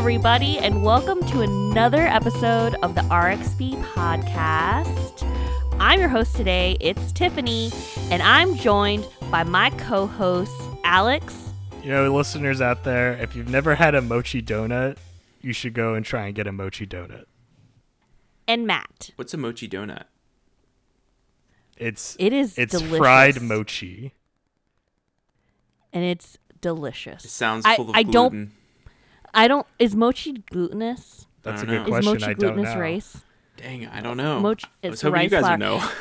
everybody, and welcome to another episode of the RXB podcast. I'm your host today. It's Tiffany, and I'm joined by my co host, Alex. You know, listeners out there, if you've never had a mochi donut, you should go and try and get a mochi donut. And Matt. What's a mochi donut? It's it is it's delicious. fried mochi, and it's delicious. It sounds I, full of I gluten. don't. I don't. Is mochi glutinous? That's a good know. Is question. mochi I don't glutinous know. rice? Dang, I don't know. Mochi- I it's was hoping rice you guys flour. would know.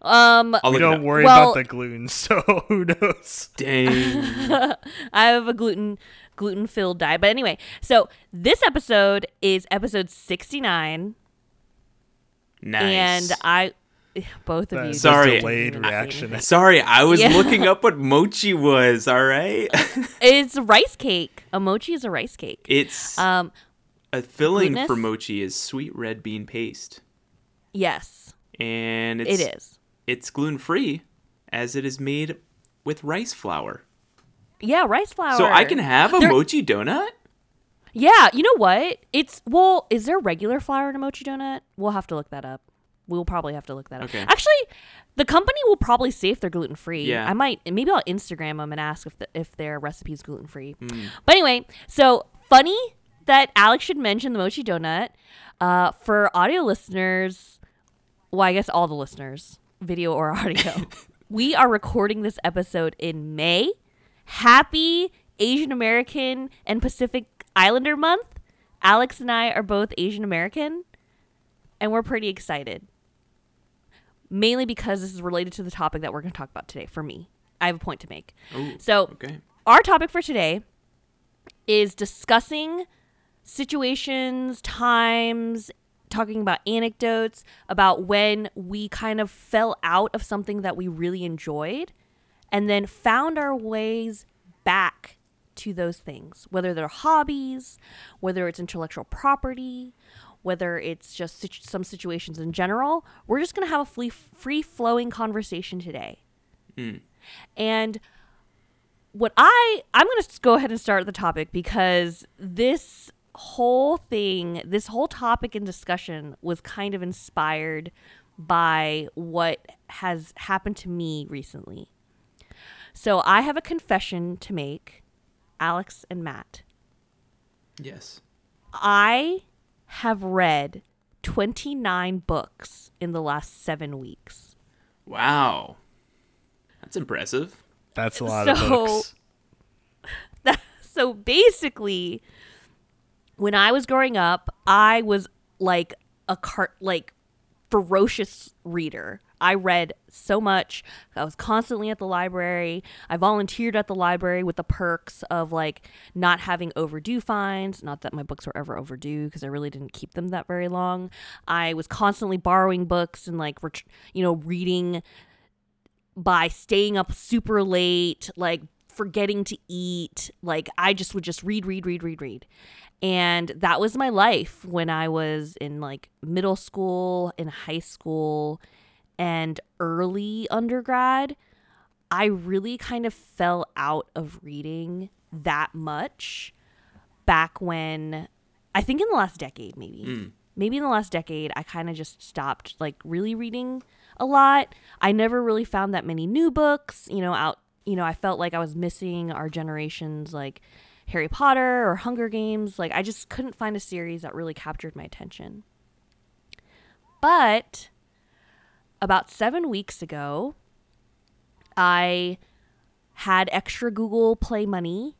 Um, I'll We don't worry Well- about the gluten, so who knows? Dang. I have a gluten gluten filled diet. But anyway, so this episode is episode sixty nine, nice. and I both of you. Sorry. delayed I- reaction. Sorry, I was Yeah. looking up what mochi was. All right. It's a rice cake. A mochi is a rice cake. it's Um, a filling for mochi is sweet red bean paste, yes, and it's it is. it's gluten free, as it is made with rice flour. Yeah, rice flour. So I can have a There- mochi donut. Yeah, you know what? It's well, is there regular flour in a mochi donut? We'll have to look that up. We'll probably have to look that up. Okay. Actually, the company will probably say if they're gluten free. Yeah. I might maybe I'll Instagram them and ask if the, if their recipe's gluten free. Mm. But anyway, so funny that Alex should mention the mochi donut. Uh, for audio listeners, well, I guess all the listeners, video or audio, we are recording this episode in May. Happy Asian American and Pacific Islander month. Alex and I are both Asian American, and we're pretty excited. Mainly because this is related to the topic that we're going to talk about today for me. I have a point to make. Ooh, So, okay. our topic for today is discussing situations, times, talking about anecdotes about when we kind of fell out of something that we really enjoyed and then found our ways back to those things, whether they're hobbies, whether it's intellectual property, whether it's just situ- some situations in general. We're just going to have a free flowing conversation today. Hmm. And what I I'm going to go ahead and start the topic because this whole thing, this whole topic and discussion was kind of inspired by what has happened to me recently. So I have a confession to make, Alex and Matt. Yes. I have read 29 books in the last 7 weeks. Wow. That's impressive. That's a lot of So- books. so basically when i was growing up i was like a cart like ferocious reader i read so much i was constantly at the library i volunteered at the library with the perks of like not having overdue fines not that my books were ever overdue because i really didn't keep them that very long i was constantly borrowing books and like ret- you know reading by staying up super late, like forgetting to eat. Like I just would just read, read, read, read, read. And that was my life when I was in like middle school, in high school, and early undergrad. I really kind of fell out of reading that much back when I think in the last decade, maybe. Hmm. Maybe in the last decade, I kind of just stopped like really reading a lot. I never really found that many new books, you know, out, you know, I felt like I was missing our generation's like Harry Potter or Hunger Games. Like I just couldn't find a series that really captured my attention. But about 7 weeks ago, I had extra Google Play money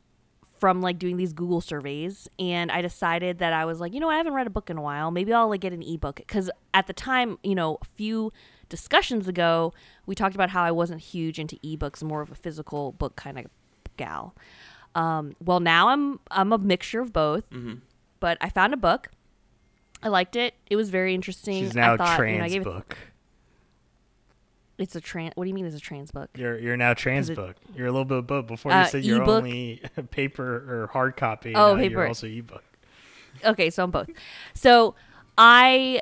from like doing these Google surveys and I decided that I was like, you know, I haven't read a book in a while. Maybe I'll like get an ebook cuz at the time, you know, a few discussions ago, we talked about how I wasn't huge into ebooks, more of a physical book kind of gal. Um, well, now I'm I'm a mixture of both. But I found a book. I liked it. It was very interesting. She's now I thought, trans you know, I gave it- book. It's a trans. What do you mean? It's a trans book? You're you're now trans it- book. You're a little bit of both. Before Uh, you said you're ebook. only paper or hard copy. Oh, paper. You're also ebook. Okay, so I'm both. So I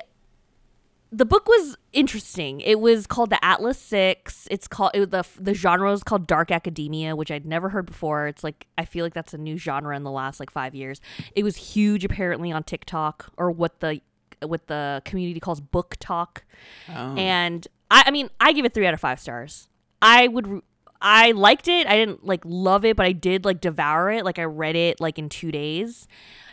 the book was interesting. It was called the Atlas Six. It's called it, the the genre is called dark academia, which I'd never heard before. It's like I feel like that's a new genre in the last like five years. It was huge apparently on TikTok or what the what the community calls BookTok. Oh. And I, I mean, I give it three out of five stars. I would. I liked it. I didn't like love it, but I did like devour it. Like I read it like in two days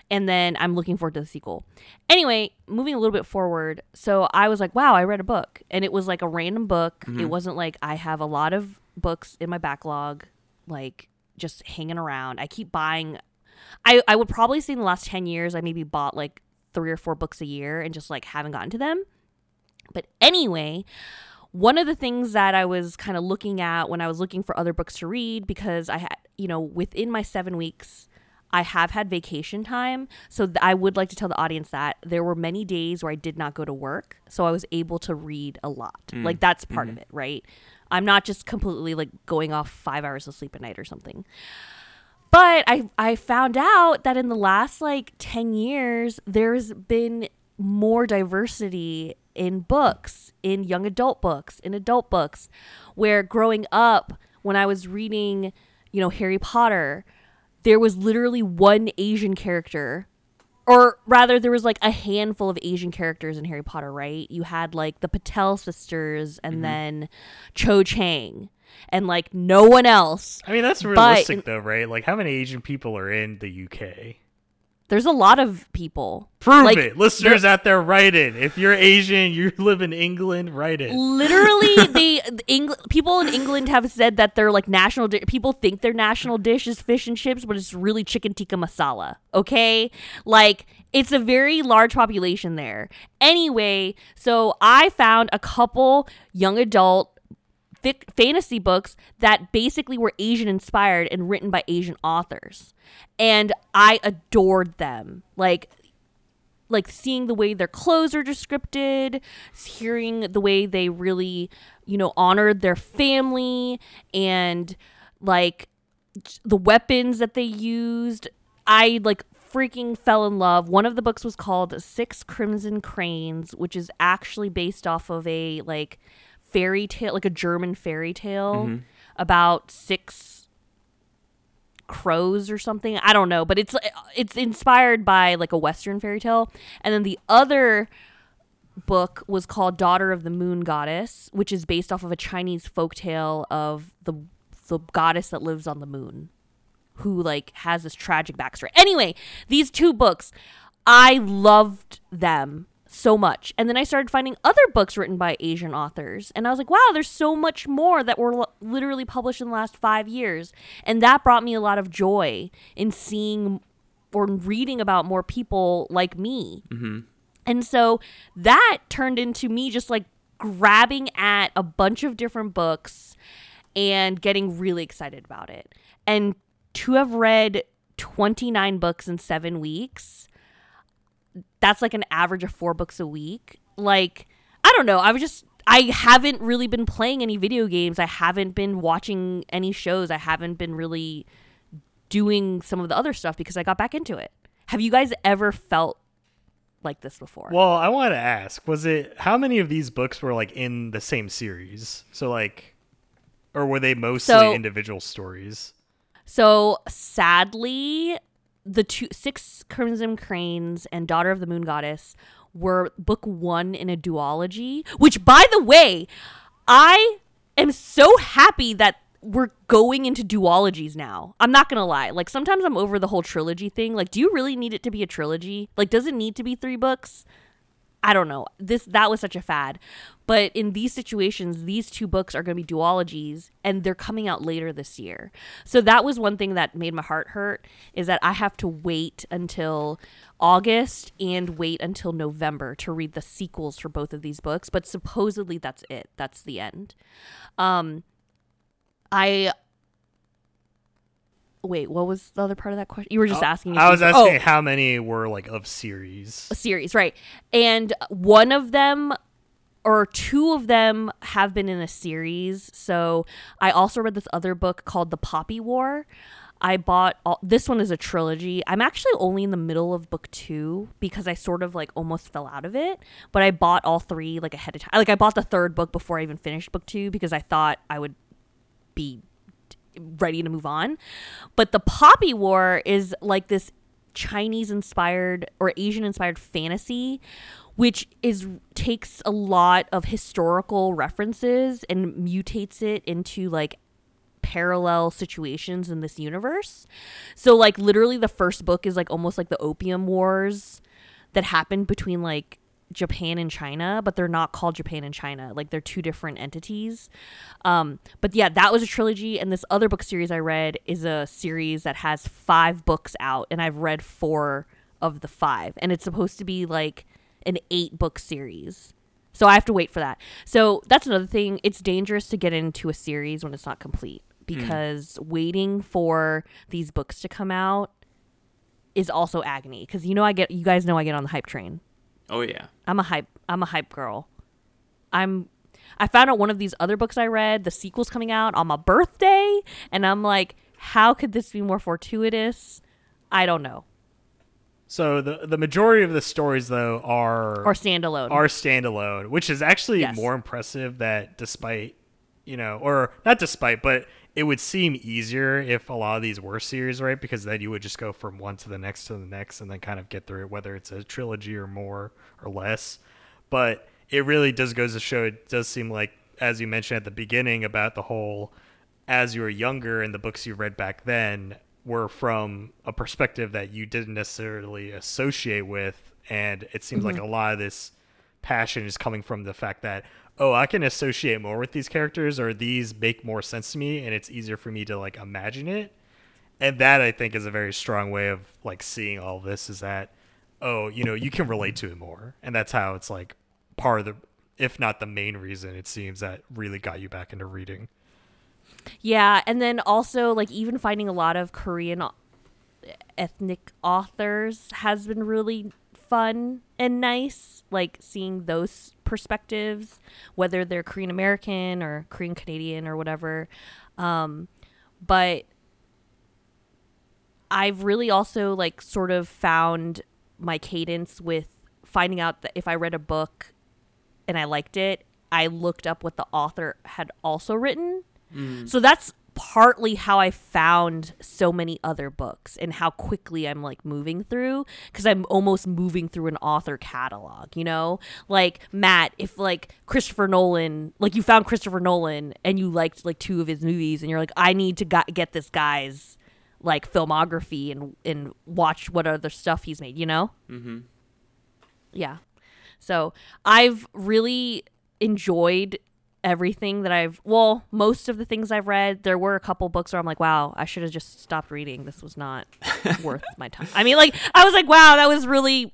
and then I'm looking forward to the sequel. Anyway, moving a little bit forward, so I was like, wow, I read a book, and it was like a random book. It mm-hmm. wasn't like I have a lot of books in my backlog, like just hanging around. I keep buying. I I would probably say in the last ten years, I maybe bought like three or four books a year, and just like haven't gotten to them. But anyway, one of the things that I was kind of looking at when I was looking for other books to read, because I had, you know, within my seven weeks, I have had vacation time. So th- I would like to tell the audience that there were many days where I did not go to work. So I was able to read a lot. Mm, like that's part of mm-hmm. it, right? I'm not just completely like going off five hours of sleep a night or something. But I I found out that in the last like 10 years there's been more diversity in books, in young adult books, in adult books where growing up when I was reading, you know, Harry Potter, there was literally one Asian character or rather there was like a handful of asian characters in harry potter right you had like the patil sisters and mm-hmm. then cho chang and like no one else I mean, that's But realistic in- though, right? Like, how many Asian people are in the UK? There's a lot of people Prove Like, it, listeners out there. Write it. If you're Asian, you live in England. Write it. literally they Engl- people in england have said that their like national di- people think their national dish is fish and chips but it's really chicken tikka masala okay like it's a very large population there anyway so i found a couple young adult fic- fantasy books that basically were asian inspired and written by asian authors and i adored them like like seeing the way their clothes are descripted, hearing the way they really, you know, honored their family and like the weapons that they used. I like freaking fell in love. One of the books was called Six Crimson Cranes, which is actually based off of a like fairy tale, like a German fairy tale mm-hmm. about six crows or something. I don't know, but it's it's inspired by like a western fairy tale. And then the other book was called Daughter of the Moon Goddess, which is based off of a Chinese folktale of the the goddess that lives on the moon who like has this tragic backstory. Anyway, these two books, I loved them so much. And then I started finding other books written by Asian authors. And I was like, wow, there's so much more that were l- literally published in the last five years. And that brought me a lot of joy in seeing or reading about more people like me. Mm-hmm. And so that turned into me just like grabbing at a bunch of different books and getting really excited about it. And to have read 29 books in seven weeks, that's like an average of four books a week. Like, I don't know. I was just, I haven't really been playing any video games. I haven't been watching any shows. I haven't been really doing some of the other stuff because I got back into it. Have you guys ever felt like this before? Well, I want to ask: Was it how many of these books were like in the same series? So like, or were they mostly So- individual stories? So sadly, the two six Crimson Cranes and Daughter of the Moon Goddess were book one in a duology. Which, by the way, I am so happy that we're going into duologies now. I'm not gonna lie. Like sometimes I'm over the whole trilogy thing. Like, do you really need it to be a trilogy? Like, does it need to be three books? I don't know. This that was such a fad. But in these situations, these two books are going to be duologies and they're coming out later this year. So that was one thing that made my heart hurt is that I have to wait until August and wait until November to read the sequels for both of these books, but supposedly that's it. That's the end. Um I Wait, what was the other part of that question? You were just uh, asking me. I was these- asking oh how many were like of series. a series, right? And one of them or two of them have been in a series. So I also read this other book called The Poppy War. I bought all, this one is a trilogy. I'm actually only in the middle of book two because I sort of like almost fell out of it. But I bought all three like ahead of time. Like I bought the third book before I even finished book two because I thought I would be ready to move on. But the Poppy War is like this Chinese inspired or Asian inspired fantasy which is takes a lot of historical references and mutates it into like parallel situations in this universe. So like literally the first book is like almost like the opium wars that happened between like Japan and China, but they're not called Japan and China. Like they're two different entities. Um, but yeah, that was a trilogy, and this other book series I read is a series that has five books out, and I've read four of the five, and it's supposed to be like an eight book series. So I have to wait for that. So that's another thing. It's dangerous to get into a series when it's not complete because mm. waiting for these books to come out is also agony because you know I get you guys know I get on the hype train. Oh yeah. I'm a hype I'm a hype girl. I'm I found out one of these other books I read, the sequel's coming out on my birthday, and I'm like, how could this be more fortuitous? I don't know. So the the majority of the stories though are or standalone. Are standalone, which is actually yes. more impressive that despite you know, or not despite, but it would seem easier if a lot of these were series, right? Because then you would just go from one to the next to the next and then kind of get through it, whether it's a trilogy or more or less. But it really does goes to show it does seem like, as you mentioned at the beginning about the whole as you were younger and the books you read back then were from a perspective that you didn't necessarily associate with. And it seems mm-hmm. like a lot of this passion is coming from the fact that oh, I can associate more with these characters or these make more sense to me and it's easier for me to like imagine it. And that I think is a very strong way of like seeing all this is that oh, you know, you can relate to it more. And that's how it's like part of the if not the main reason it seems that really got you back into reading. Yeah, and then also like even finding a lot of Korean ethnic authors has been really fun and nice like seeing those perspectives whether they're korean american or korean canadian or whatever um, but i've really also like sort of found my cadence with finding out that if i read a book and i liked it i looked up what the author had also written mm. so that's partly how I found so many other books and how quickly I'm like moving through because I'm almost moving through an author catalog, you know? Like Matt, if like Christopher Nolan, like you found Christopher Nolan and you liked like two of his movies and you're like I need to got- get this guy's like filmography and and watch what other stuff he's made, you know? Mm-hmm. Yeah. So, I've really enjoyed everything that I've well, most of the things I've read, there were a couple books where I'm like, wow, I should have just stopped reading. This was not worth my time. I mean, like I was like, wow, that was really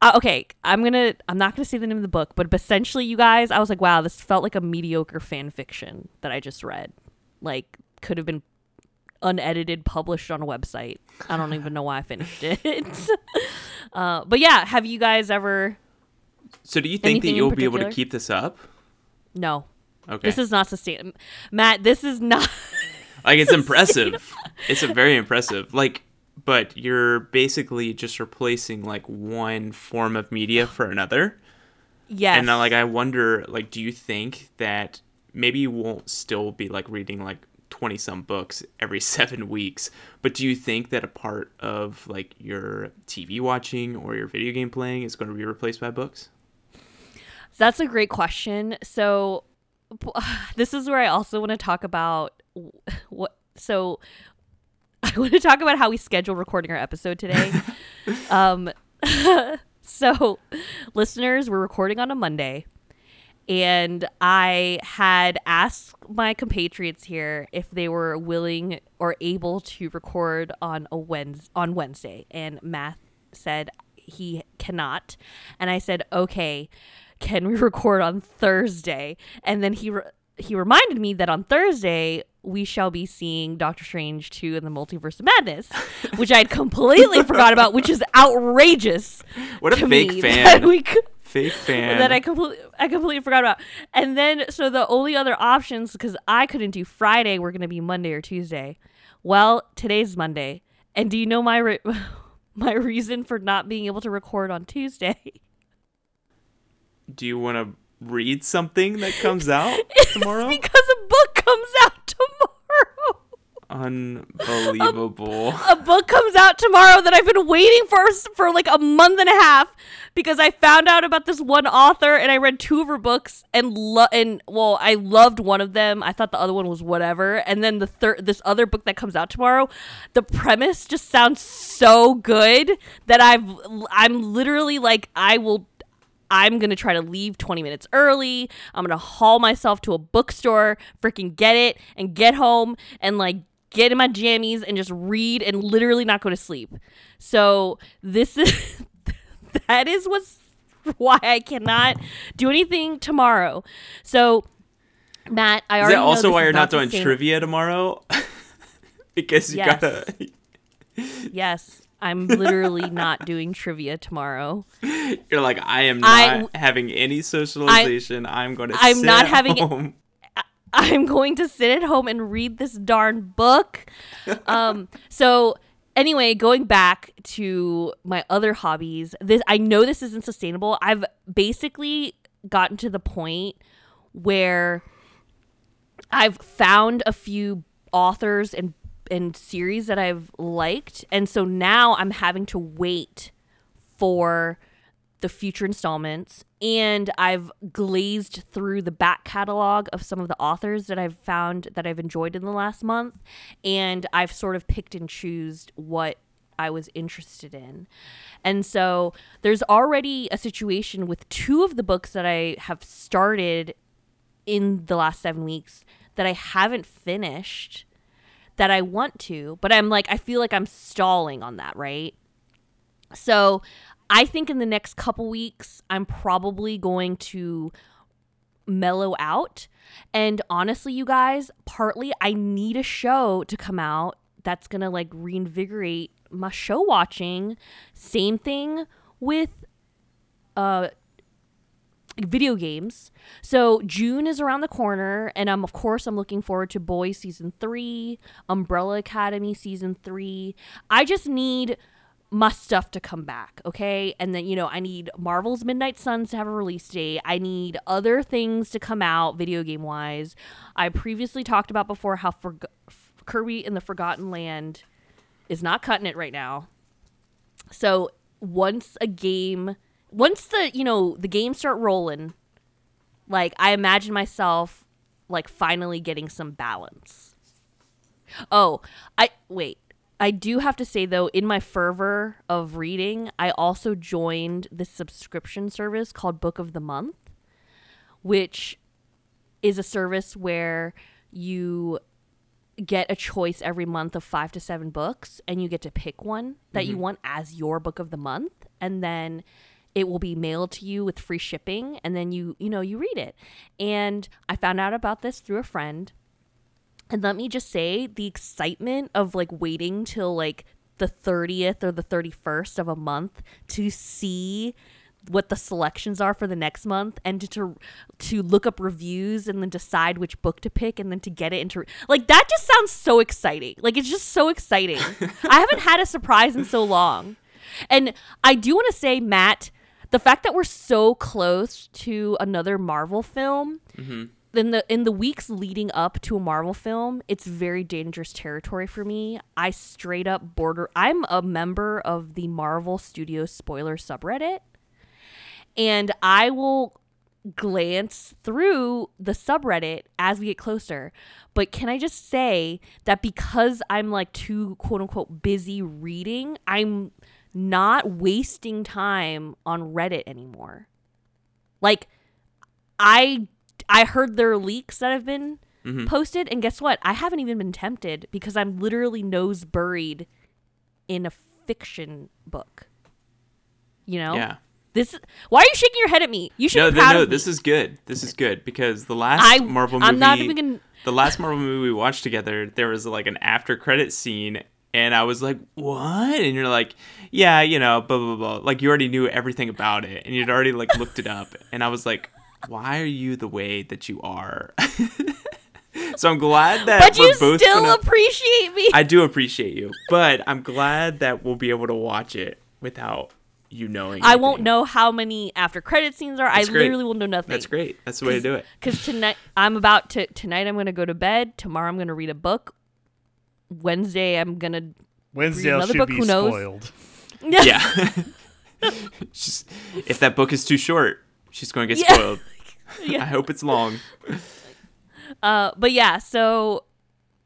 uh, okay. I'm gonna I'm not gonna say the name of the book, but essentially, you guys, I was like, wow, this felt like a mediocre fan fiction that I just read. Like could have been unedited, published on a website. I don't even know why I finished it. uh, but yeah, have you guys ever? So do you think that you'll be able to keep this up? No. Okay. This is not sustainable. Matt, this is not. like, it's impressive. It's a very impressive. Like, but you're basically just replacing like one form of media for another. Yes. And now, like, I wonder, like, do you think that maybe you won't still be like reading like 20 some books every seven weeks, but do you think that a part of like your TV watching or your video game playing is going to be replaced by books? That's a great question. So this is where I also want to talk about what so I want to talk about how we schedule recording our episode today. um so listeners, we're recording on a Monday and I had asked my compatriots here if they were willing or able to record on a Wednesday, on Wednesday and Matt said he cannot and I said okay can we record on Thursday? And then he re- he reminded me that on Thursday we shall be seeing Doctor Strange 2 in the Multiverse of Madness, which I had completely forgot about, which is outrageous. What a fake fan. We could, fake fan. That I completely I completely forgot about. And then so the only other options cuz I couldn't do Friday, we're going to be Monday or Tuesday Well, today's Monday, and do you know my re- my reason for not being able to record on Tuesday? Do you want to read something that comes out tomorrow? because a book comes out tomorrow. Unbelievable. A, a, book comes out tomorrow that I've been waiting for for like a month and a half because I found out about this one author and I read two of her books and lo- and well, I loved one of them. I thought the other one was whatever. And then the third this other book that comes out tomorrow, the premise just sounds so good that I've I'm literally like I will I'm going to try to leave 20 minutes early. I'm going to haul myself to a bookstore, freaking get it, and get home and like get in my jammies and just read and literally not go to sleep. So this is that is what's why I cannot do anything tomorrow. So Matt, I already that also why you're not doing trivia tomorrow? because you yes. gotta. yes, I'm literally not doing trivia tomorrow. You're like, I am not I, having any socialization. I, am going to. I'm not having. Home. I'm going to sit at home and read this darn book. um, so anyway, going back to my other hobbies, this I know this isn't sustainable. I've basically gotten to the point where I've found a few authors and and series that I've liked, and so now I'm having to wait for the future installments. And I've glazed through the back catalog of some of the authors that I've found that I've enjoyed in the last month. And I've sort of picked and choosed what I was interested in. And so there's already a situation with two of the books that I have started in the last 7 weeks that I haven't finished that I want to, but I'm like I feel like I'm stalling on that, right? So I think in the next couple weeks, I'm probably going to mellow out. And honestly, you guys, partly I need a show to come out that's going to like reinvigorate my show watching. Same thing with uh video games. So June is around the corner and I'm of course I'm looking forward to Boys season 3, Umbrella Academy season 3. I just need my stuff to come back, okay? And then, you know, I need Marvel's Midnight Suns to have a release date. I need other things to come out video game wise. I previously talked about before how for- Kirby in the Forgotten Land is not cutting it right now. So, once a game, once the, you know, the games start rolling, like I imagine myself like finally getting some balance. Oh, I wait. I do have to say though, in my fervor of reading, I also joined this subscription service called Book of the Month, which is a service where you get a choice every month of five to seven books and you get to pick one that mm-hmm. you want as your book of the month and then it will be mailed to you with free shipping and then you you know you read it. And i found out about this through a friend. And let me just say the excitement of like waiting till like the 30th or the 31st of a month to see what the selections are for the next month and to, to to look up reviews and then decide which book to pick and then to get it into like that just sounds so exciting. Like it's just so exciting. I haven't had a surprise in so long. And i do want to say matt the fact that we're so close to another marvel film mm-hmm in the in the weeks leading up to a Marvel film, it's very dangerous territory for me. I straight up border I'm a member of the Marvel Studios spoiler subreddit and I will glance through the subreddit as we get closer. But can I just say that because I'm like too quote unquote busy reading, I'm not wasting time on Reddit anymore. Like I I heard there are leaks that have been mm-hmm. posted, and guess what? I haven't even been tempted because I'm literally nose buried in a fiction book. You know? Yeah. This. Why are you shaking your head at me? You should. No, be proud no, no. This is good. This is good because the last I, Marvel movie. I'm not even gonna. The last Marvel movie we watched together, there was like an after credit scene, and I was like, "What?" And you're like, "Yeah, you know, blah blah blah." Like you already knew everything about it, and you'd already like looked it up, and I was like, why are you the way that you are? so I'm glad that but we're you both still gonna, appreciate me. I do appreciate you, but I'm glad that we'll be able to watch it without you knowing. I won't know how many after credit scenes are. That's I great. literally will know nothing. That's great. That's the way to do it. Because tonight I'm about to tonight I'm gonna go to bed. Tomorrow I'm gonna read a book. Wednesday I'm gonna Wednesday another should book, be who knows? spoiled. Yeah. she's, if that book is too short, she's going to get Yeah. spoiled. Yeah. I hope it's long. Uh, but yeah, so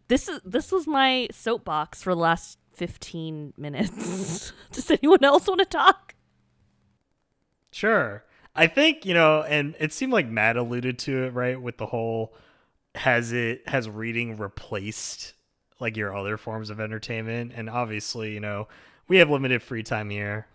this is this was my soapbox for the last fifteen minutes. Does anyone else want to talk? Sure. I think, you know, and it seemed like Matt alluded to it, right? With the whole has it has reading replaced like your other forms of entertainment? And obviously, you know, we have limited free time here.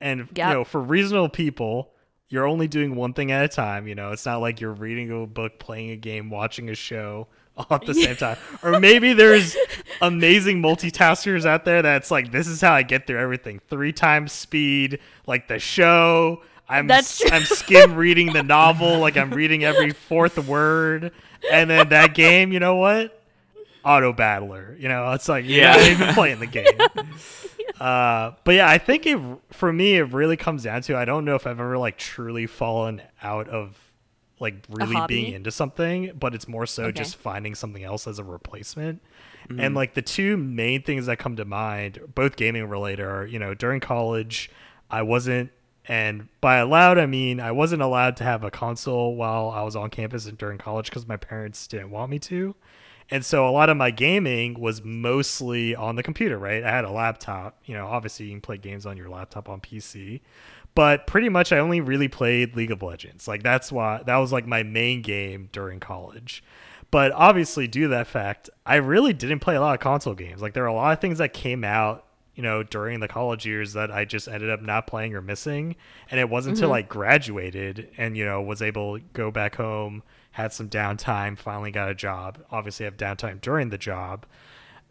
And Yep. you know, for reasonable people, you're only doing one thing at a time, you know. It's not like you're reading a book, playing a game, watching a show all at the same time. Or maybe there's amazing multitaskers out there that's like this is how I get through everything. 3 times speed, like the show. I'm That's I'm skim reading the novel like I'm reading every fourth word. And then that game, you know what? Auto battler. You know, it's like you're not Yeah. even playing the game. Uh, but yeah, I think it for me it really comes down to I don't know if I've ever like truly fallen out of like really being into something, but it's more so Okay. just finding something else as a replacement. And like the two main things that come to mind, both gaming related, are you know during college, I wasn't, and by allowed I mean I wasn't allowed to have a console while I was on campus and during college because my parents didn't want me to. And so a lot of my gaming was mostly on the computer, right? I had a laptop. You know, obviously you can play games on your laptop on PC. But pretty much I only really played League of Legends. Like that's why that was like my main game during college. But obviously due to that fact, I really didn't play a lot of console games. Like there are a lot of things that came out, you know, during the college years that I just ended up not playing or missing. And it wasn't until mm-hmm. I graduated and, you know, was able to go back home had some downtime, finally got a job. Obviously, have downtime during the job.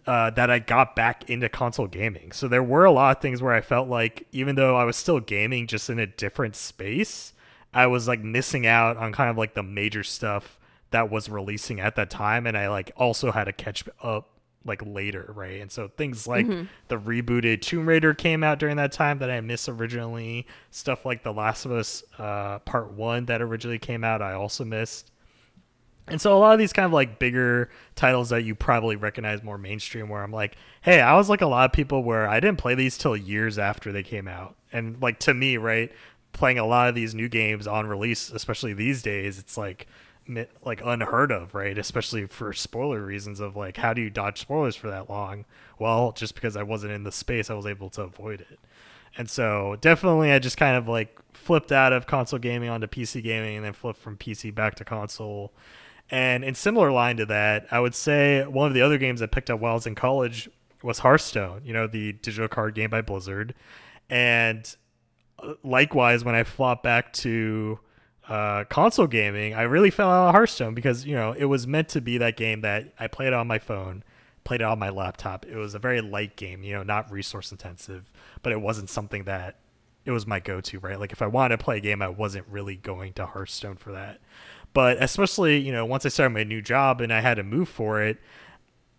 Uh, that I got back into console gaming. So there were a lot of things where I felt like even though I was still gaming just in a different space, I was like missing out on kind of like the major stuff that was releasing at that time and I like also had to catch up like later, right? And so things like the rebooted Tomb Raider came out during that time that I missed originally. Stuff like The Last of Us uh, Part 1 that originally came out, I also missed. And so a lot of these kind of like bigger titles that you probably recognize more mainstream where I'm like, hey, I was like a lot of people where I didn't play these till years after they came out. And like to me, right, playing a lot of these new games on release, especially these days, it's like like unheard of, right? Especially for spoiler reasons of like how do you dodge spoilers for that long? Well, just because I wasn't in the space, I was able to avoid it. And so definitely I just kind of like flipped out of console gaming onto PC gaming and then flipped from PC back to console. And in similar line to that, I would say one of the other games I picked up while I was in college was Hearthstone, you know, the digital card game by Blizzard. And uh, likewise, when I flopped back to uh, console gaming, I really fell out of Hearthstone because, you know, it was meant to be that game that I played on my phone, played it on my laptop. It was a very light game, you know, not resource intensive, but it wasn't something that it was my go-to, right? Like if I wanted to play a game, I wasn't really going to Hearthstone for that. But especially, you know, once I started my new job and I had to move for it,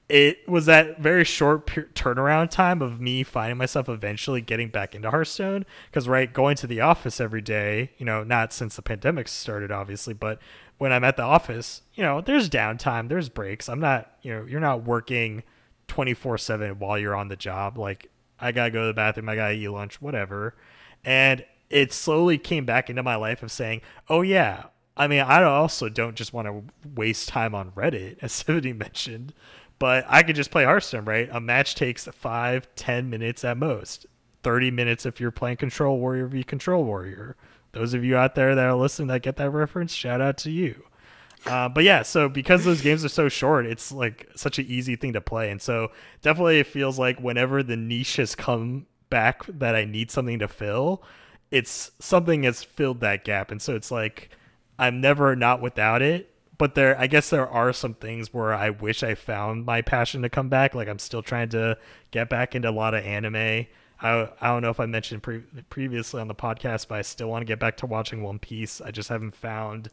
it was that very short turnaround time of me finding myself eventually getting back into Hearthstone. Because, right, going to the office every day, you know, not since the pandemic started, obviously, but when I'm at the office, you know, there's downtime, there's breaks. I'm not, you know, you're not working 24 7 while you're on the job. Like, I gotta go to the bathroom, I gotta eat lunch, whatever. And it slowly came back into my life of saying, oh, yeah, I mean, I also don't just want to waste time on Reddit, as somebody mentioned, but I could just play Hearthstone, right? A match takes five, ten minutes at most, thirty minutes if you're playing Control Warrior v Control Warrior. Those of you out there that are listening that get that reference, shout out to you. Uh, but yeah, so because those games are so short, it's like such an easy thing to play, and so definitely it feels like whenever the niche has come back that I need something to fill, it's something has filled that gap, and so it's like I'm never not without it. But there, I guess there are some things where I wish I found my passion to come back. Like I'm still trying to get back into a lot of anime. I I don't know if I mentioned pre- previously on the podcast, but I still want to get back to watching One Piece. I just haven't found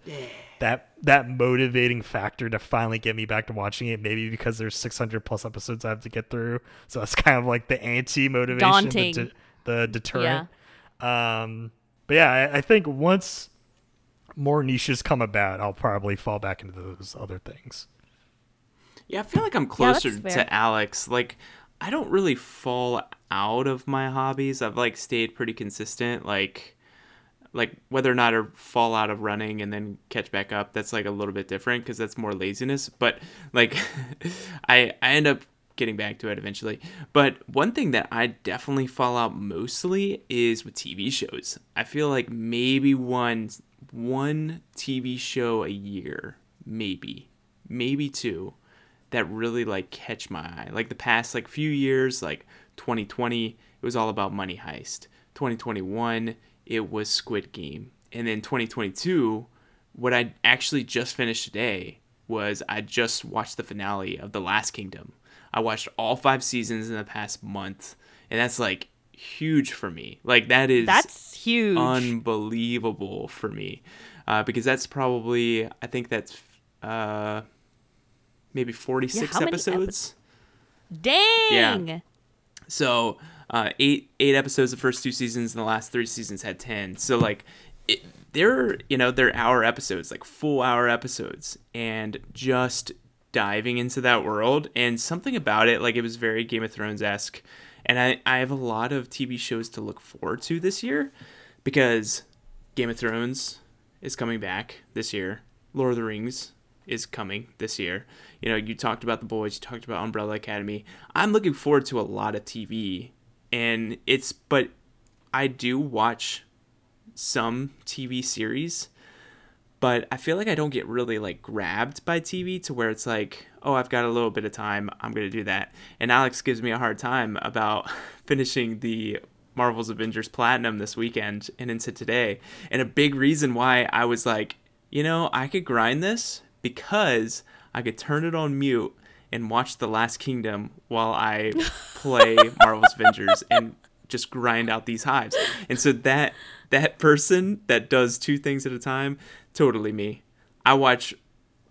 that that motivating factor to finally get me back to watching it. Maybe because there's 600 plus episodes I have to get through, so that's kind of like the anti motivation, the, de- the deterrent. Um, but yeah, I, I think once more niches come about, I'll probably fall back into those other things. Yeah, I feel like I'm closer that's fair. to Alex. Like, I don't really fall out of my hobbies. I've like stayed pretty consistent. Like, like whether or not I fall out of running and then catch back up, that's like a little bit different because that's more laziness. But like, I I end up getting back to it eventually. But one thing that I definitely fall out mostly is with TV shows. I feel like maybe one one TV show a year, maybe, maybe two that really like catch my eye. Like the past like few years, like 2020, it was all about Money Heist. 2021, it was Squid Game. And then 2022, what I actually just finished today was I just watched the finale of The Last Kingdom. I watched all five seasons in the past month, and that's like huge for me. Like that is That's huge. unbelievable for me uh, because that's probably I think that's uh, maybe 46 how many episodes. Dang. Yeah. So uh, eight eight episodes the first two seasons, and the last three seasons had ten. So like, it, they're you know they're hour episodes, like full hour episodes, and just diving into that world and something about it like it was very Game of Thrones esque. And I, I have a lot of TV shows to look forward to this year because Game of Thrones is coming back this year. Lord of the Rings is coming this year. You know, you talked about The Boys, you talked about Umbrella Academy. I'm looking forward to a lot of TV and it's but I do watch some TV series, but I feel like I don't get really like grabbed by TV to where it's like, oh, I've got a little bit of time, I'm going to do that. And Alex gives me a hard time about finishing the Marvel's Avengers Platinum this weekend and into today. And a big reason why I was like, you know, I could grind this because I could turn it on mute and watch The Last Kingdom while I play Marvel's Avengers and just grind out these hives. And so that that person that does two things at a time, totally me. I watch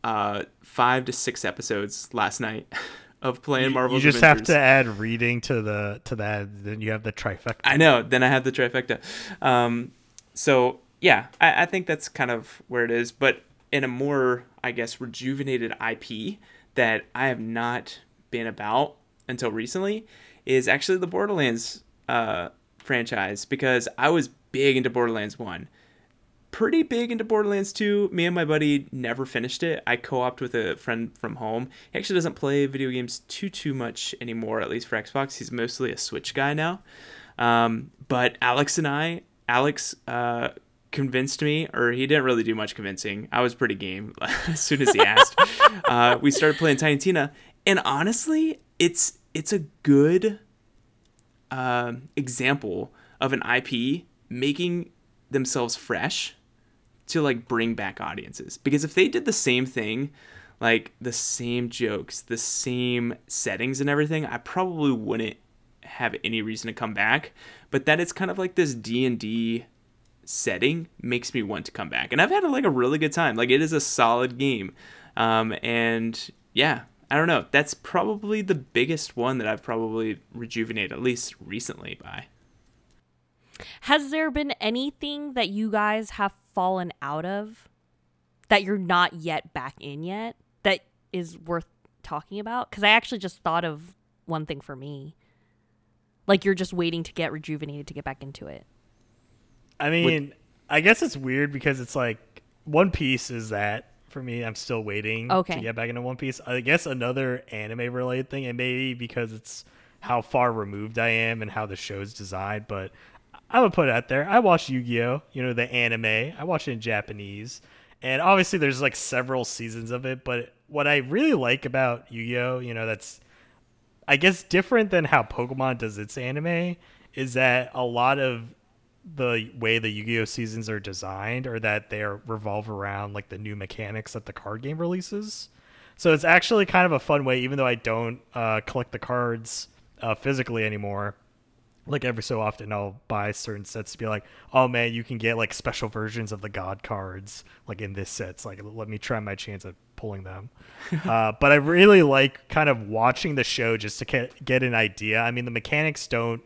uh, five to six episodes last night of playing Marvel. You just Avengers. have to add reading to the to that. Then you have the trifecta. I know. Then I have the trifecta. Um, so yeah, I, I think that's kind of where it is. But in a more, I guess, rejuvenated IP that I have not been about until recently is actually the Borderlands uh, franchise because I was big into Borderlands One. Pretty big into Borderlands 2. Me and my buddy never finished it. I co-opted with a friend from home. He actually doesn't play video games too too much anymore, at least for Xbox. He's mostly a Switch guy now. Um, but Alex and I, Alex uh, convinced me, or he didn't really do much convincing. I was pretty game as soon as he asked. uh, we started playing Tiny Tina, and honestly, it's it's a good um example of an IP making themselves fresh to like bring back audiences. Because if they did the same thing, like the same jokes, the same settings and everything, I probably wouldn't have any reason to come back. But that it's kind of like this D and D setting makes me want to come back. And I've had like a really good time. Like it is a solid game. Um, and yeah, I don't know. That's probably the biggest one that I've probably rejuvenated, at least recently, by. Has there been anything that you guys have fallen out of that you're not yet back in yet that is worth talking about? Because I actually just thought of one thing for me. Like you're just waiting to get rejuvenated to get back into it. I mean, I guess it's weird because it's like One Piece is that for me. I'm still waiting Okay. to get back into One Piece. I guess another anime related thing, and maybe because it's how far removed I am and how the show's designed, but I'm gonna put it out there. I watch Yu-Gi-Oh, you know, the anime. I watch it in Japanese, and obviously there's like several seasons of it. But what I really like about Yu-Gi-Oh, you know, that's I guess different than how Pokemon does its anime is that a lot of the way the Yu-Gi-Oh seasons are designed or that they are revolve around like the new mechanics that the card game releases. So it's actually kind of a fun way, even though I don't uh, collect the cards uh, physically anymore. Like every so often I'll buy certain sets to be like, oh man, you can get like special versions of the god cards like in this set. So like let me try my chance at pulling them. uh, but I really like kind of watching the show just to get, get an idea. I mean, the mechanics don't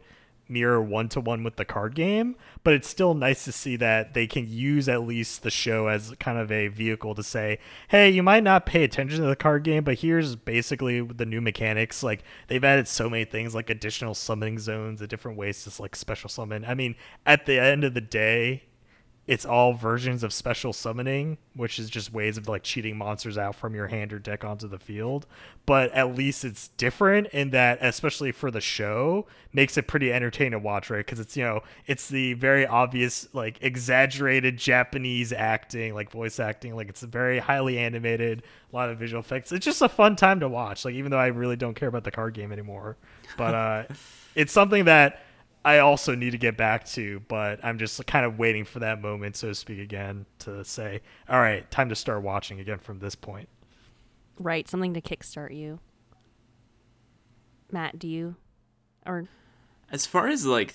mirror one to one with the card game, but it's still nice to see that they can use at least the show as kind of a vehicle to say, hey, you might not pay attention to the card game, but here's basically the new mechanics. Like they've added so many things like additional summoning zones, the different ways to like special summon. I mean, at the end of the day, it's all versions of special summoning, which is just ways of like cheating monsters out from your hand or deck onto the field. But at least it's different in that, especially for the show, makes it pretty entertaining to watch, right? Because it's you know it's the very obvious like exaggerated Japanese acting, like voice acting, like it's very highly animated, a lot of visual effects. It's just a fun time to watch. Like even though I really don't care about the card game anymore, but uh, it's something that I also need to get back to, but I'm just kind of waiting for that moment, so to speak, again to say, all right, time to start watching again from this point. Right, something to kickstart you. Matt, do you, or as far as like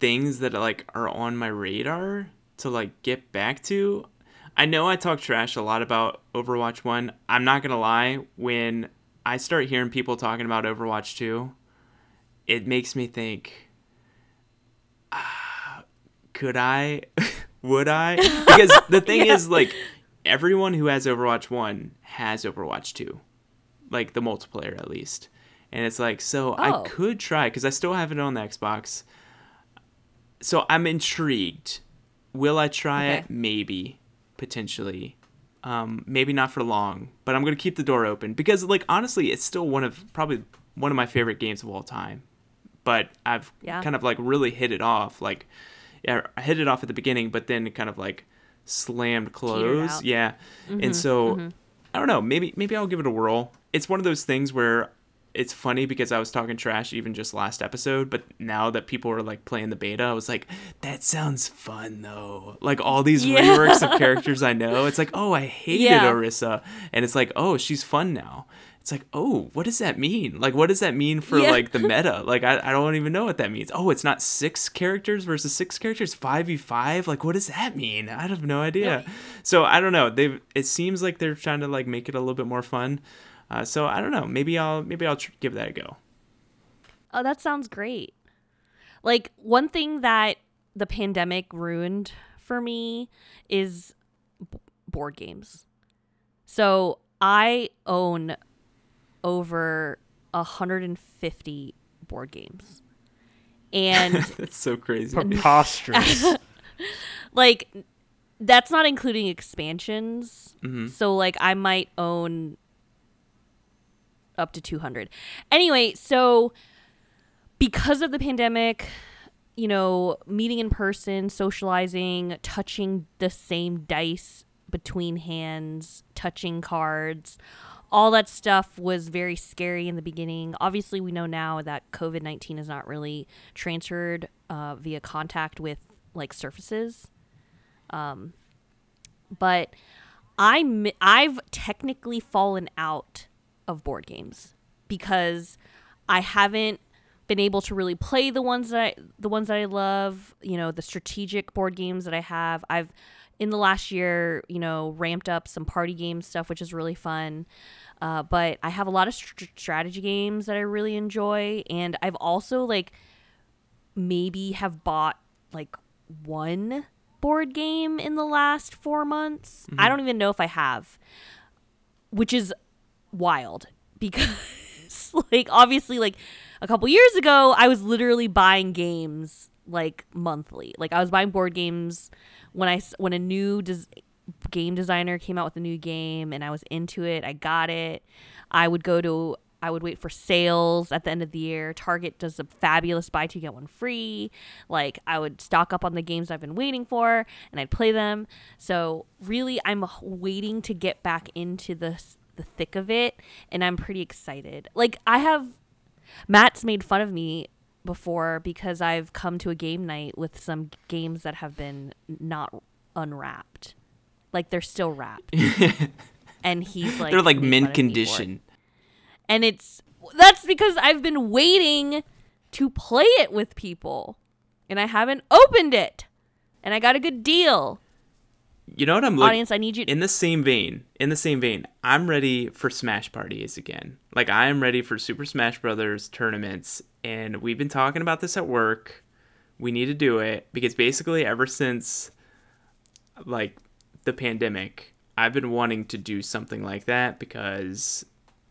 things that like are on my radar to like get back to, I know I talk trash a lot about Overwatch One. I'm not gonna lie, when I start hearing people talking about Overwatch Two, it makes me think could I? Would I? Because the thing yeah. is, like, everyone who has Overwatch 1 has Overwatch 2. Like, the multiplayer, at least. And it's like, so oh. I could try, because I still have it on the Xbox. So I'm intrigued. Will I try okay. it? Maybe. Potentially. Um, maybe not for long, but I'm going to keep the door open. Because, like, honestly, it's still one of, probably one of my favorite games of all time. But I've yeah. kind of, like, really hit it off. Like, yeah, I hit it off at the beginning, but then kind of like slammed close. Yeah. Mm-hmm, and so mm-hmm. I don't know, maybe maybe I'll give it a whirl. It's one of those things where it's funny because I was talking trash even just last episode, but now that people are like playing the beta, I was like, that sounds fun though. Like all these yeah. reworks of characters I know, it's like, oh, I hated yeah. Orisa, and it's like, oh, she's fun now it's like, oh, what does that mean? Like, what does that mean for yeah. like the meta? Like, I, I don't even know what that means. Oh, it's not six characters versus six characters, five v five. Like, what does that mean? I have no idea. So I don't know. They've it seems like they're trying to like make it a little bit more fun. Uh, so I don't know. Maybe I'll maybe I'll tr- give that a go. Oh, that sounds great. Like one thing that the pandemic ruined for me is b- board games. So I own over 150 board games. And that's so crazy. Preposterous. like that's not including expansions. Mm-hmm. So like I might own up to 200. Anyway, so because of the pandemic, you know, meeting in person, socializing, touching the same dice between hands, touching cards, all that stuff was very scary in the beginning. Obviously, we know now that COVID 19 is not really transferred uh, via contact with like surfaces. Um, but I'm, I've technically fallen out of board games because I haven't been able to really play the ones that I, the ones that I love, you know, the strategic board games that I have. I've in the last year, you know, ramped up some party game stuff, which is really fun. Uh, but I have a lot of st- strategy games that I really enjoy, and I've also like maybe have bought like one board game in the last four months. Mm-hmm. I don't even know if I have, which is wild because like obviously like a couple years ago I was literally buying games like monthly. Like I was buying board games when I when a new des- game designer came out with a new game and I was into it. I got it. I would go to I would wait for sales at the end of the year. Target does a fabulous buy two get one free. Like I would stock up on the games I've been waiting for and I'd play them. So really I'm waiting to get back into the the thick of it and I'm pretty excited. Like I have Matt's made fun of me before because I've come to a game night with some games that have been not unwrapped. Like they're still wrapped. and he's like They're like mint condition. And it's that's because I've been waiting to play it with people. And I haven't opened it. And I got a good deal. You know what I'm looking Audience, I need you in the same vein. In the same vein, I'm ready for Smash parties again. Like I am ready for Super Smash Brothers tournaments, and we've been talking about this at work. We need to do it because basically ever since like the pandemic, I've been wanting to do something like that because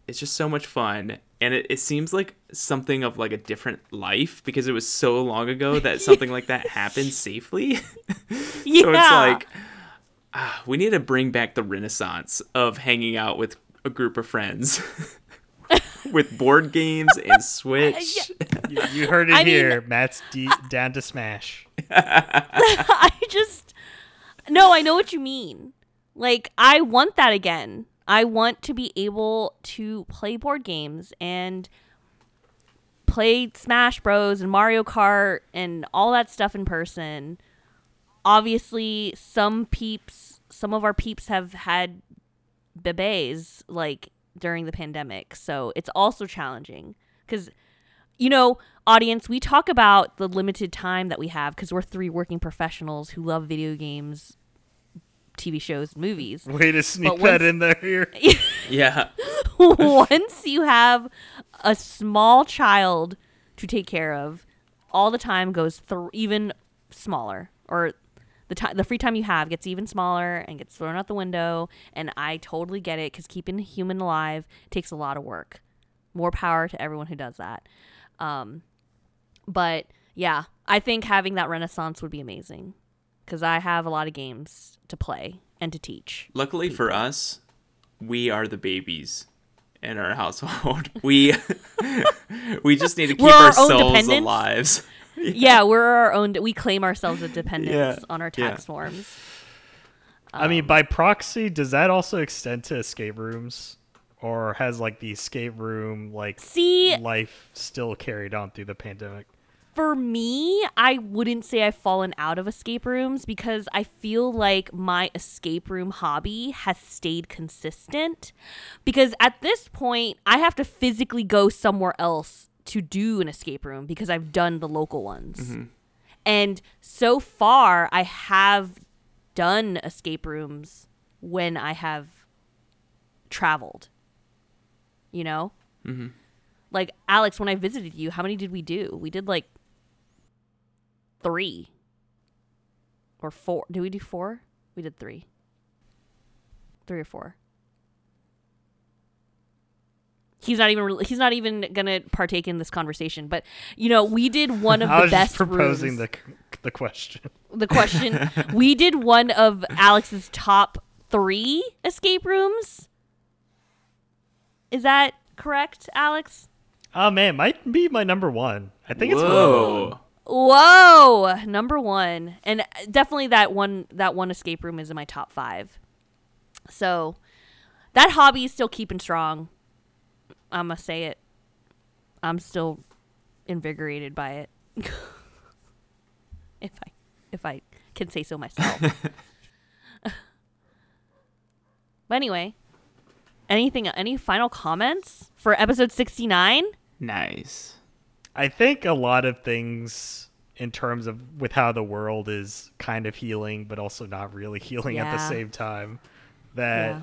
it's just so much fun and it, it seems like something of like a different life because it was so long ago that something like that happened safely yeah. so it's like ah, we need to bring back the renaissance of hanging out with a group of friends with board games and switch You, you heard it I here. Matt's d- down to smash. I just No, I know what you mean. Like I want that again. I want to be able to play board games and play Smash Bros and Mario Kart and all that stuff in person. Obviously, some peeps, some of our peeps have had bebés like during the pandemic. So, it's also challenging cuz you know, audience, we talk about the limited time that we have because we're three working professionals who love video games, TV shows, and movies. Way to sneak But that in there here. yeah Once you have a small child to take care of, all the time goes th- even smaller, or the time, the free time you have gets even smaller and gets thrown out the window. And I totally get it because keeping a human alive takes a lot of work. More power to everyone who does that. Um, but yeah, I think having that renaissance would be amazing because I have a lot of games to play and to teach. luckily for us we are the babies in our household we we just need to keep We're our our souls alive yeah, we're our own. We claim ourselves as dependents Yeah, on our yeah. tax forms. I mean, um, by proxy, does that also extend to escape rooms, or has like the escape room like See, life still carried on through the pandemic? for me, I wouldn't say I've fallen out of escape rooms because I feel like my escape room hobby has stayed consistent. Because at this point, I have to physically go somewhere else to do an escape room because I've done the local ones. And so far, I have done escape rooms when I have traveled. You know? mm-hmm. like Alex, when I visited you, how many did we do? We did like three or four. Did we do four? We did three. Three or four. He's not even. re- He's not even gonna partake in this conversation. But you know, we did one of I the was best just proposing rooms. the the question. the question. we did one of Alex's top three escape rooms. Is that correct, Alex? Oh man, might be my number one. I think it's number one. Whoa. Whoa, number one, and uh, definitely that one. That one escape room is in my top five. So that hobby is still keeping strong. I'm gonna say it. I'm still invigorated by it. if I, if I can say so myself. but anyway, anything? Any final comments for episode 69? Nice. I think a lot of things in terms of with how the world is kind of healing, but also not really healing at the same time. That Yeah.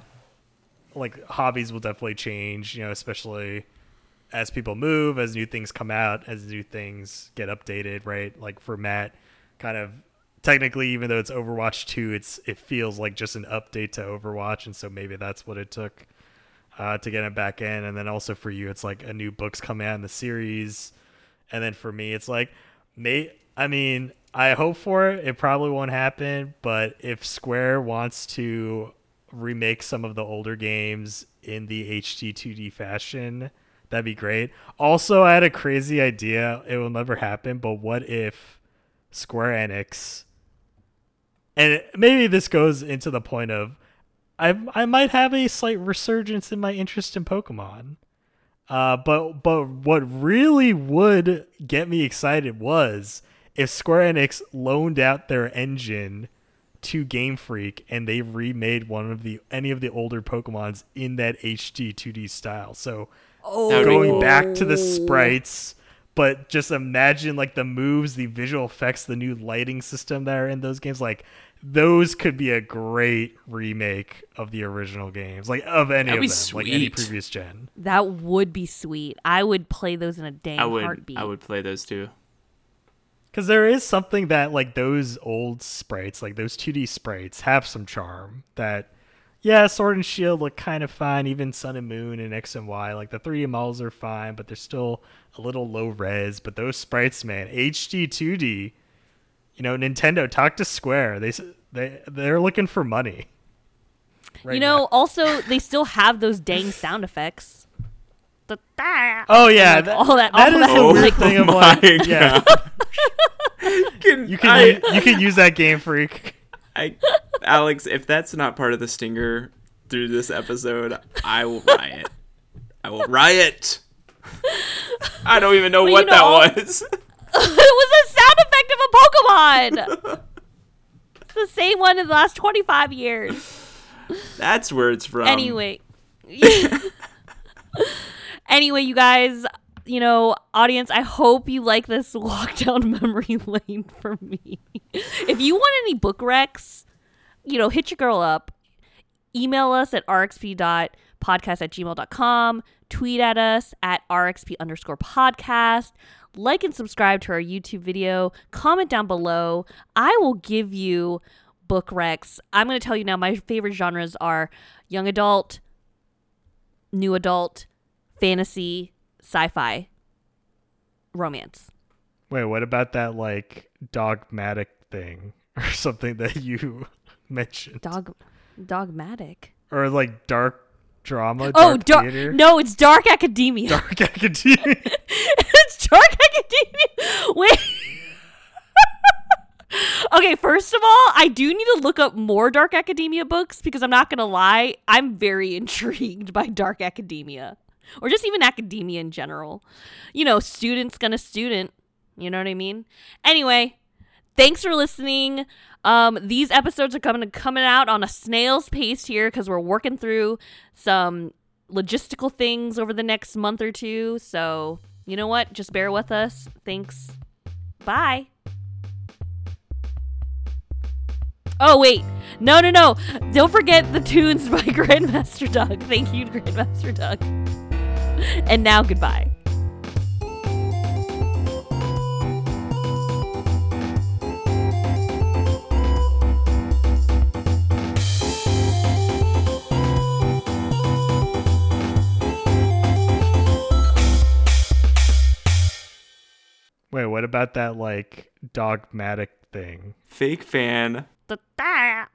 Like hobbies will definitely change, you know, especially as people move, as new things come out, as new things get updated, right? Like for Matt, kind of technically even though it's Overwatch 2, it's it feels like just an update to Overwatch and so maybe that's what it took uh, to get him back in and then also for you it's like a new book's coming out in the series and then for me it's like may I mean, I hope for it. It probably won't happen, but if Square wants to remake some of the older games in the HD 2D fashion, that'd be great. Also, I had a crazy idea. It will never happen, but what if Square Enix and maybe this goes into the point of I I might have a slight resurgence in my interest in Pokemon. Uh, but but what really would get me excited was if Square Enix loaned out their engine to Game Freak and they remade one of the any of the older Pokemons in that HD 2D style. So Oh, That would be going back to the sprites, but just imagine like the moves, the visual effects, the new lighting system that are in those games. Like those could be a great remake of the original games, like of any That'd of them, sweet. like any previous gen. That would be sweet. I would play those in a dang I would heartbeat. I would play those too. Because there is something that like those old sprites, like those 2D sprites, have some charm. That yeah, Sword and Shield look kind of fine. Even Sun and Moon and X and Y, like the 3D models are fine, but they're still a little low res. But those sprites, man, HD 2D. You know, Nintendo talk to Square. They they they're looking for money. right you know, now. also they still have those dang sound effects. The- da- Oh yeah, like, that, all that- that all is that, the weird like- thing of like, my yeah, Can, you can I, u- you can use that game freak. I, Alex, if that's not part of the stinger through this episode, I will riot. I will riot. I don't even know Well, what you know, that was. it was a sound effect of a Pokemon. it's the same one in the last twenty five years. That's where it's from. anyway anyway you guys you know audience i hope you like this walk down memory lane for me. If you want any book recs you know hit your girl up. Email us at rxp.podcast at gmail.com tweet at us at rxp underscore podcast. Like and subscribe to our youtube video. Comment down below. I will give you book recs. I'm going to tell you now my favorite genres are young adult new adult fantasy sci-fi romance. Wait, what about that like dogmatic thing or something that you mentioned? dog dogmatic? Or like dark drama, oh dark dark no it's dark academia. Dark academia. it's dark academia. Wait. Okay first of all i do need to look up more dark academia books because i'm not gonna lie i'm very intrigued by dark academia or just even academia in general. You know students gonna student. You know what i mean? Anyway thanks for listening. Um these episodes are coming coming out on a snail's pace here because we're working through some logistical things over the next month or two. So you know what? Just bear with us. Thanks. Bye. Oh wait, no, no, no! Don't forget the tunes by Grandmaster Doug. Thank you, Grandmaster Doug. And now goodbye. Wait, what about that like dogmatic thing? Fake fan. Da-da.